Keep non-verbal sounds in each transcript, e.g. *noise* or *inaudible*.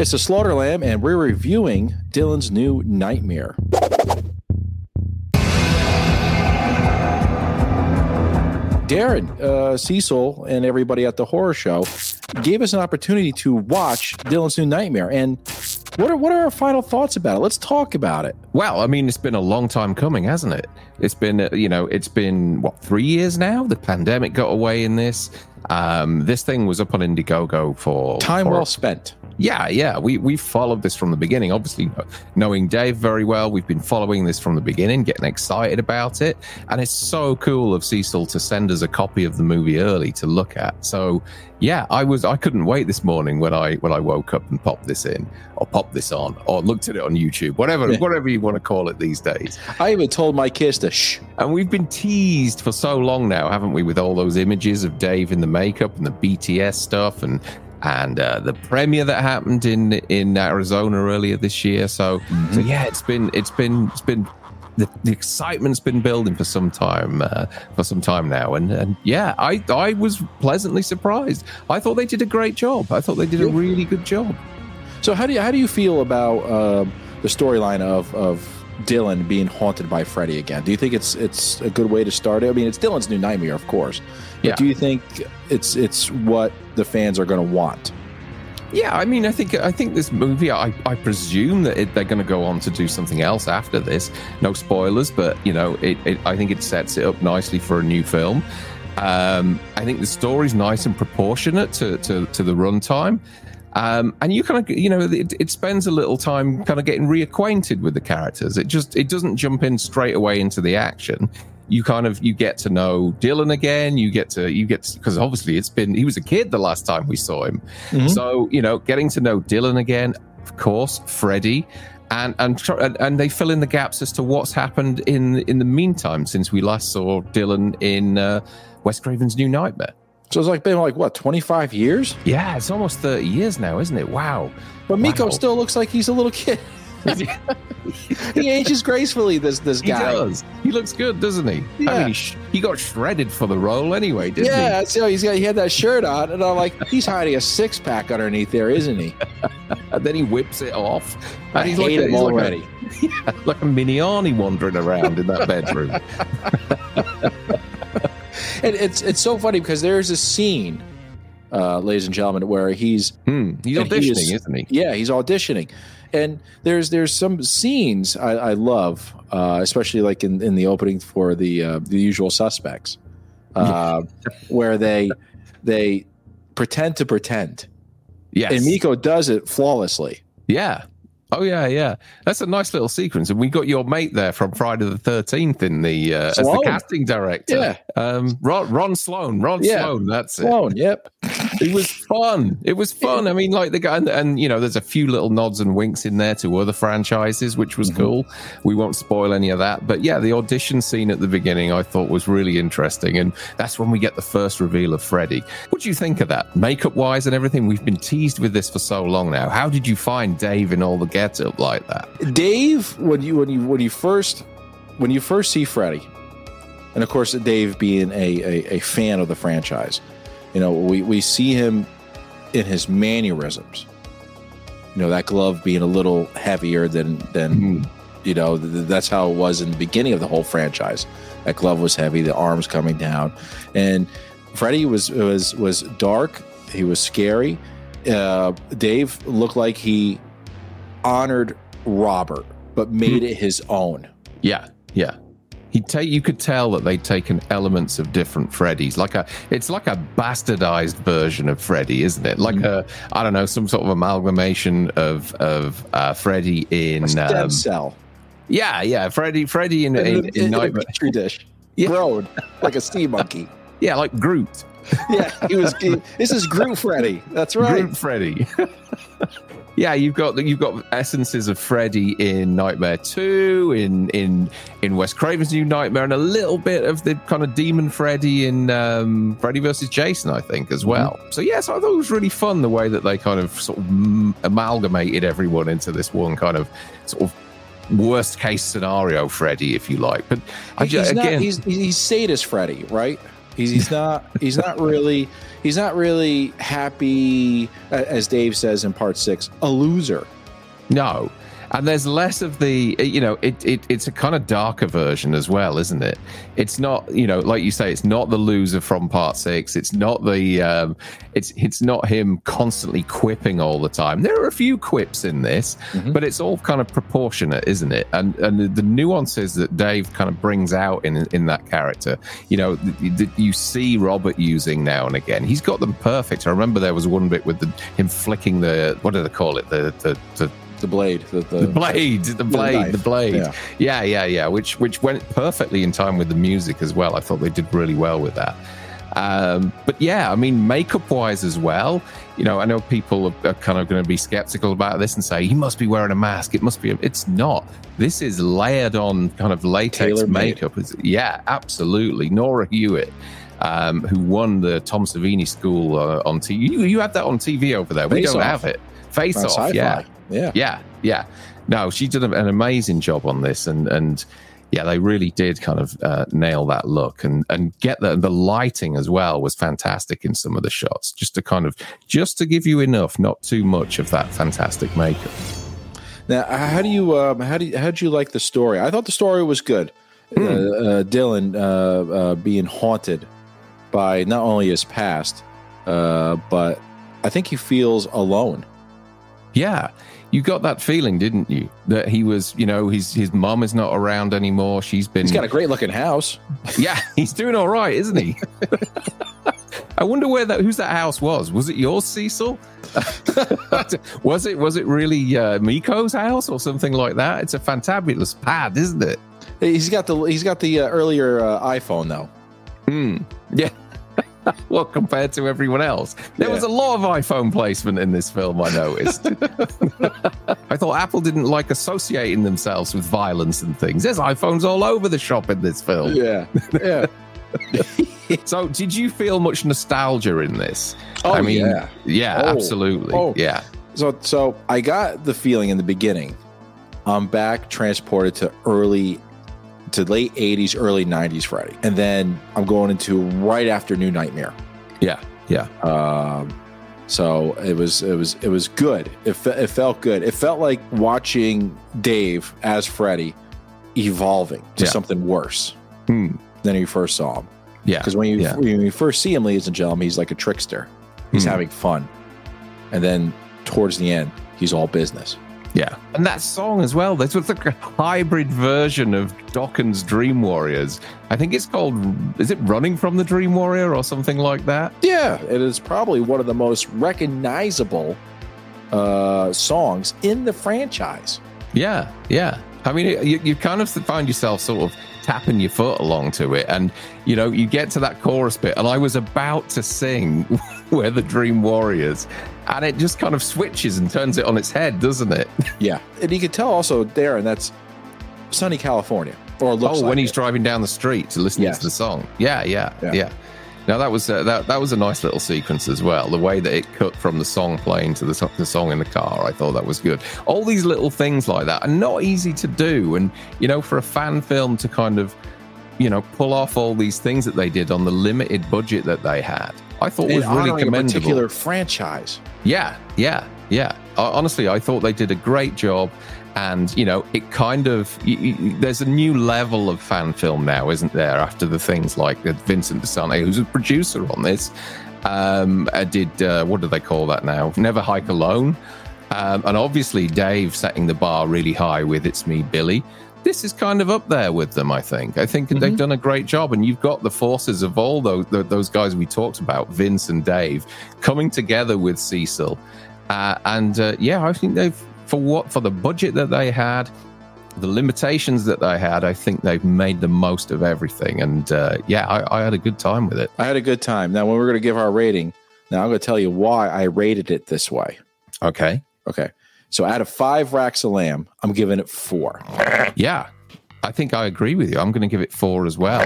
It's the Slaughtered Lamb, and we're reviewing Dylan's new Nightmare. Darren, uh, Cecil, and everybody at the horror show gave us an opportunity to watch Dylan's new Nightmare. And what are what are our final thoughts about it? Let's talk about it. Well, I mean, it's been a long time coming, hasn't it? It's been, uh, you know, it's been what three years now. The pandemic got away in this. Um, this thing was up on Indiegogo for Time for, well spent. Yeah, yeah. We we followed this from the beginning. Obviously, knowing Dave very well, we've been following this from the beginning, getting excited about it, and it's so cool of Cecil to send us a copy of the movie early to look at. So, yeah, I was I couldn't wait this morning when I when I woke up and popped this in, or popped this on, or looked at it on YouTube, whatever Yeah. whatever you want to call it these days. I even told my kids to shh. And we've been teased for so long now, haven't we, with all those images of Dave in the makeup and the BTS stuff and and uh, the premiere that happened in in Arizona earlier this year. So so yeah, it's been it's been it's been the, the excitement's been building for some time uh, for some time now, and and yeah, I I was pleasantly surprised. I thought they did a great job. I thought they did a really good job. So how do you how do you feel about um, the storyline of of Dylan being haunted by Freddy again? Do you think it's it's a good way to start it? I mean, it's Dylan's new nightmare, of course. But Yeah. do you think it's it's what the fans are going to want? Yeah, I mean, I think I think this movie. I, I presume that it, they're going to go on to do something else after this. No spoilers, but you know, it, it I think it sets it up nicely for a new film. Um, I think the story's nice and proportionate to to, to the runtime. Um, and you kind of, you know, it, it spends a little time kind of getting reacquainted with the characters. It just, it doesn't jump in straight away into the action. You kind of, you get to know Dylan again. You get to, you get, because obviously it's been, he was a kid the last time we saw him. Mhm. So, you know, getting to know Dylan again, of course, Freddy, and and and, and they fill in the gaps as to what's happened in in the meantime since we last saw Dylan in uh, Wes Craven's New Nightmare. So it's like been like what twenty five years, Yeah, it's almost thirty years now, isn't it? Wow. but Miko Wow. still looks like he's a little kid. *laughs* he ages gracefully. This this He guy. does. He looks good, doesn't he? I mean, he, he got shredded for the role anyway, didn't Yeah, he? you know, he's got he had that shirt on, and I'm like, he's hiding a six pack underneath there, isn't he? *laughs* And then he whips it off. And I he's hate like a, him he's like a- already. *laughs* like a mini Arnie wandering around in that bedroom. And it's it's so funny because there's a scene, uh, ladies and gentlemen, where he's Hmm. He's And he auditioning, is- isn't he? yeah he's auditioning, and there's there's some scenes I, I love, uh, especially like in, in the opening for the uh, the Usual Suspects, uh, where they they pretend to pretend, Yes. and Miko does it flawlessly. Yeah. Oh yeah, yeah. That's a nice little sequence, and we got your mate there from Friday the Thirteenth in the uh, as the casting director. Yeah. um, Ron, Ron Sloan. Ron Yeah. Sloan. That's it. Sloan, yep. It was fun. It was fun. I mean, like the guy, and, and you know, there's a few little nods and winks in there to other franchises, which was Mm-hmm. cool. We won't spoil any of that, but yeah, the audition scene at the beginning I thought was really interesting, and that's when we get the first reveal of Freddy. What do you think of that, makeup wise and everything? We've been teased with this for so long now. How did you find Dave in all the get up like that? Dave, when you when you when you first when you first see Freddy, and of course Dave being a, a, a fan of the franchise, you know we, we see him in his mannerisms. You know that glove being a little heavier than than you know th- that's how it was in the beginning of the whole franchise. That glove was heavy, the arms coming down, and Freddy was was was dark. He was scary. Uh, Dave looked like he honored Robert, but made it his own. Yeah, yeah. He take you could tell that they'd taken elements of different Freddys, like a it's like a bastardized version of Freddy, isn't it? Like a I don't know, some sort of amalgamation of of uh, Freddy in Stem um, cell. yeah, yeah, Freddy Freddy in, in, in, in Nightmare, petri dish, Yeah. like a sea monkey. *laughs* yeah, like Groot, *laughs* Yeah, he was. he- this is Groot Freddy. That's right. Groot Freddy. *laughs* yeah, you've got you've got essences of Freddy in Nightmare Two, in in in Wes Craven's New Nightmare, and a little bit of the kind of demon Freddy in um, Freddy versus Jason, I think, as well. So yes, yeah, so I thought it was really fun the way that they kind of sort of amalgamated everyone into this one kind of sort of worst case scenario Freddy, if you like. But I he's, just, not, again, he's he's sadist Freddy, right? He's, he's not. He's not really. He's not really happy, as Dave says in part six. A loser. No. And there's less of the, you know, it, it it's a kind of darker version as well, isn't it? It's not, you know, like you say, it's not the loser from part six. It's not the, um, it's it's not him constantly quipping all the time. There are a few quips in this, but it's all kind of proportionate, isn't it? And and the, the nuances that Dave kind of brings out in in that character, you know, that you see Robert using now and again. He's got them perfect. I remember there was one bit with the, him flicking the, what do they call it, the the, the The blade. The, the, the blade, the blade, knife. the blade. Yeah. Yeah. yeah, yeah, Which which went perfectly in time with the music as well. I thought they did really well with that. Um, but yeah, I mean, makeup wise as well. You know, I know people are, are kind of going to be skeptical about this and say he must be wearing a mask. It must be. A, it's not. This is layered on kind of latex Tailor-made. makeup. Yeah, absolutely. Nora Hewitt. Um, who won the Tom Savini School uh, on TV? You, you had that on TV over there. We Face don't Off. have it. Face on off, sci-fi. yeah. Yeah. Yeah, yeah. No, she did an amazing job on this, and and yeah, they really did kind of uh, nail that look and and get the the lighting as well was fantastic in some of the shots, just to kind of just to give you enough, not too much of that fantastic makeup. Now, how do you um, how do you, how did you like the story? I thought the story was good. Uh, uh, Dylan uh, uh, being haunted by not only his past, uh, but I think he feels alone. Yeah, you got that feeling, didn't you? That he was, you know, his his mom is not around anymore. She's been He's got a great looking house. *laughs* Yeah, he's doing all right, isn't he? *laughs* I wonder where that whose that house was. Was it yours, Cecil? *laughs* was it was it really uh, Miko's house or something like that? It's a fantabulous pad, isn't it? He's got the he's got the uh, earlier uh, iPhone though. Hmm. Yeah. *laughs* well, compared to everyone else, there Yeah. was a lot of iPhone placement in this film. I noticed. *laughs* I thought Apple didn't like associating themselves with violence and things. There's iPhones all over the shop in this film. Yeah, yeah. *laughs* So, did you feel much nostalgia in this? Oh, I mean, yeah. yeah, Oh, absolutely, oh. yeah, So so I got the feeling in the beginning, I'm back transported to early to late 80s, early 90s Freddy. And then I'm going into right after New Nightmare. yeah, yeah, Um, so it was it was it was good. It, fe- it felt good. It felt like watching Dave as Freddy evolving to Yeah. something worse Hmm. than you first saw him. yeah, Because when you Yeah. when you first see him, ladies and gentlemen, he's like a trickster. He's Hmm. having fun, and then towards the end, he's all business. Yeah. And that song as well. This was like a hybrid version of Dokken's Dream Warriors. I think it's called. Is it Running from the Dream Warrior or something like that? Yeah, it is probably one of the most recognizable uh, songs in the franchise. Yeah, yeah. I mean, you, you kind of find yourself sort of tapping your foot along to it, and you know, you get to that chorus bit, and I was about to sing *laughs* "We're the Dream Warriors," and it just kind of switches and turns it on its head, doesn't it? *laughs* Yeah, and you can tell also there, and that's sunny California, or looks oh, like when he's driving down the street to listen Yes. to the song. Yeah, yeah, Yeah. yeah. Now that was uh, that that was a nice little sequence as well. The way that it cut from the song playing to the, the song in the car, I thought that was good. All these little things like that are not easy to do, and you know, for a fan film to kind of you know pull off all these things that they did on the limited budget that they had, I thought and was really honoring a commendable. particular franchise. Yeah, yeah, yeah. Honestly, I thought they did a great job. And, you know, it kind of, there's a new level of fan film now, isn't there? After the things like that Vincent DiSanti, who's a producer on this, um, uh, did, uh, what do they call that now? Never Hike Alone. Um, and obviously, Dave setting the bar really high with It's Me, Billy. This is kind of up there with them, I think. I think they've done a great job, and you've got the forces of all those those guys we talked about, Vince and Dave, coming together with Cecil, uh, and uh, yeah, I think they've for what for the budget that they had, the limitations that they had. I think they've made the most of everything, and uh, yeah, I, I had a good time with it. I had a good time. Now, when we're going to give our rating, now I'm going to tell you why I rated it this way. Okay, Okay, so out of five racks of lamb, I'm giving it four. yeah, I think I agree with you. I'm going to give it four as well.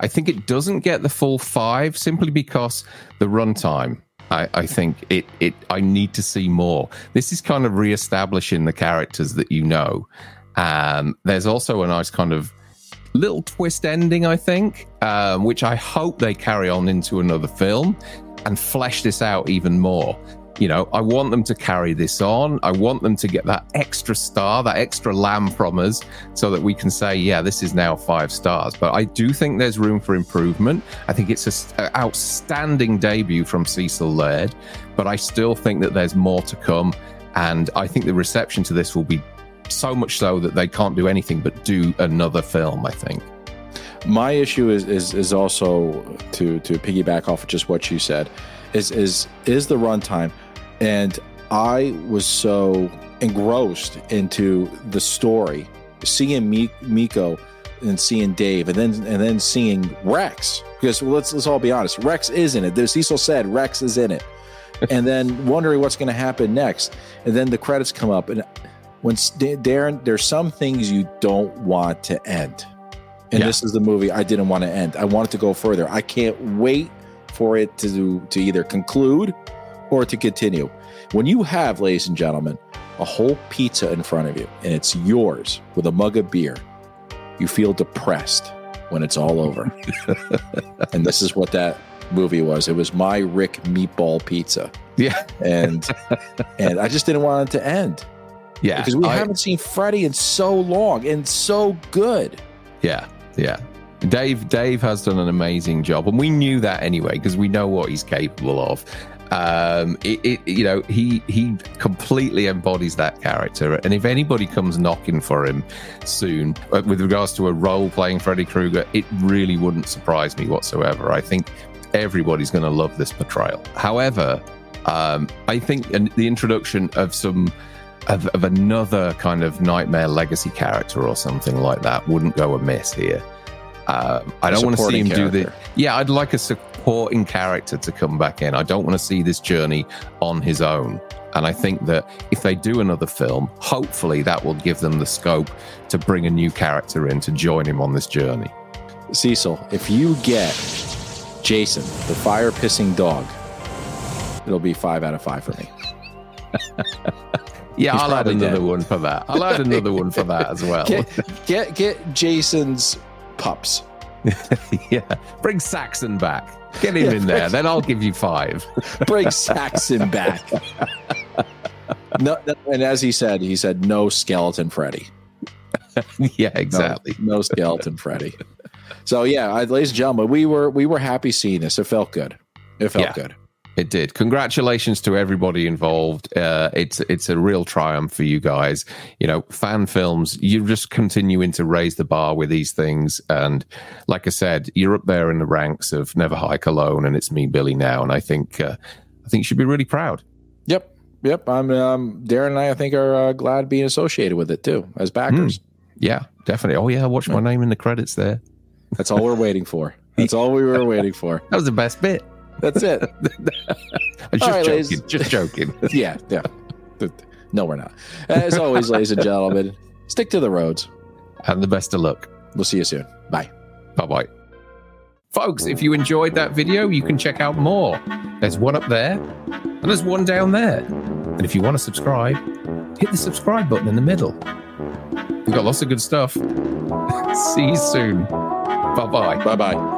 I think it doesn't get the full five simply because the runtime. I, I think it, it. I need to see more. This is kind of re-establishing the characters that you know. Um, there's also a nice kind of little twist ending, I think, um, which I hope they carry on into another film and flesh this out even more. You know, I want them to carry this on. I want them to get that extra star, that extra lamb from us, so that we can say, yeah, this is now five stars. But I do think there's room for improvement. I think it's an outstanding debut from Cecil Laird, but I still think that there's more to come. And I think the reception to this will be so much so that they can't do anything but do another film, I think. My issue is is, is also to to piggyback off of just what you said, is is is the runtime. And I was so engrossed into the story, seeing Miko and seeing Dave, and then and then seeing Rex. Because well, let's let's all be honest, Rex is in it. There's Cecil said Rex is in it, *laughs* and then wondering what's going to happen next. And then the credits come up, and when Darren, there's some things you don't want to end, and yeah. this is the movie I didn't want to end. I wanted to go further. I can't wait for it to to either conclude or to continue. When you have, ladies and gentlemen, a whole pizza in front of you and it's yours with a mug of beer, you feel depressed when it's all over. *laughs* and this is what that movie was. It was my Rick meatball pizza. Yeah. And *laughs* and I just didn't want it to end. Yeah. Because we oh, I, haven't seen Freddy in so long and so good. Yeah. Yeah. Dave Dave has done an amazing job, and we knew that anyway because we know what he's capable of. Um, it, it, you know, he he completely embodies that character, and if anybody comes knocking for him soon, uh, with regards to a role playing Freddy Krueger, it really wouldn't surprise me whatsoever. I think everybody's going to love this portrayal. However, um, I think the introduction of some of, of, another kind of nightmare legacy character or something like that wouldn't go amiss here. Um, I don't want to see him character. do the. Yeah, I'd like a supporting character to come back in. I don't want to see this journey on his own. And I think that if they do another film, hopefully that will give them the scope to bring a new character in to join him on this journey. Cecil, if you get Jason, the fire pissing dog, it'll be five out of five for me. *laughs* yeah, He's I'll add another dead. one for that. I'll add another one for that as *laughs* well. Get, get, get Jason's pups. *laughs* yeah, bring Saxon back. Get him yeah, in there, then I'll give you five. *laughs* bring Saxon back. no, and as he said, he said no skeleton Freddy. *laughs* yeah, exactly. No, no skeleton Freddy. So yeah, ladies and gentlemen, we were we were happy seeing this. It felt good. It felt yeah. good. It did. Congratulations to everybody involved. Uh, it's it's a real triumph for you guys. You know, fan films. You're just continuing to raise the bar with these things, and like I said, you're up there in the ranks of Never Hike Alone, and it's me, Billy, now. And I think uh, I think you should be really proud. Yep, yep. I'm um, Darren and I. I think are uh, glad being associated with it too as backers. Mm. Yeah, definitely. Oh yeah, watch my name in the credits there. That's all we're waiting for. That's all we were *laughs* waiting for. That was the best bit. That's it. *laughs* I'm just right, joking. Ladies. Just joking. *laughs* yeah, yeah. No, we're not. As always, ladies and gentlemen, stick to the roads. And the best of luck. We'll see you soon. Bye. Bye bye. Folks, if you enjoyed that video, you can check out more. There's one up there, and there's one down there. And if you want to subscribe, hit the subscribe button in the middle. We've got lots of good stuff. See you soon. Bye bye. Bye bye.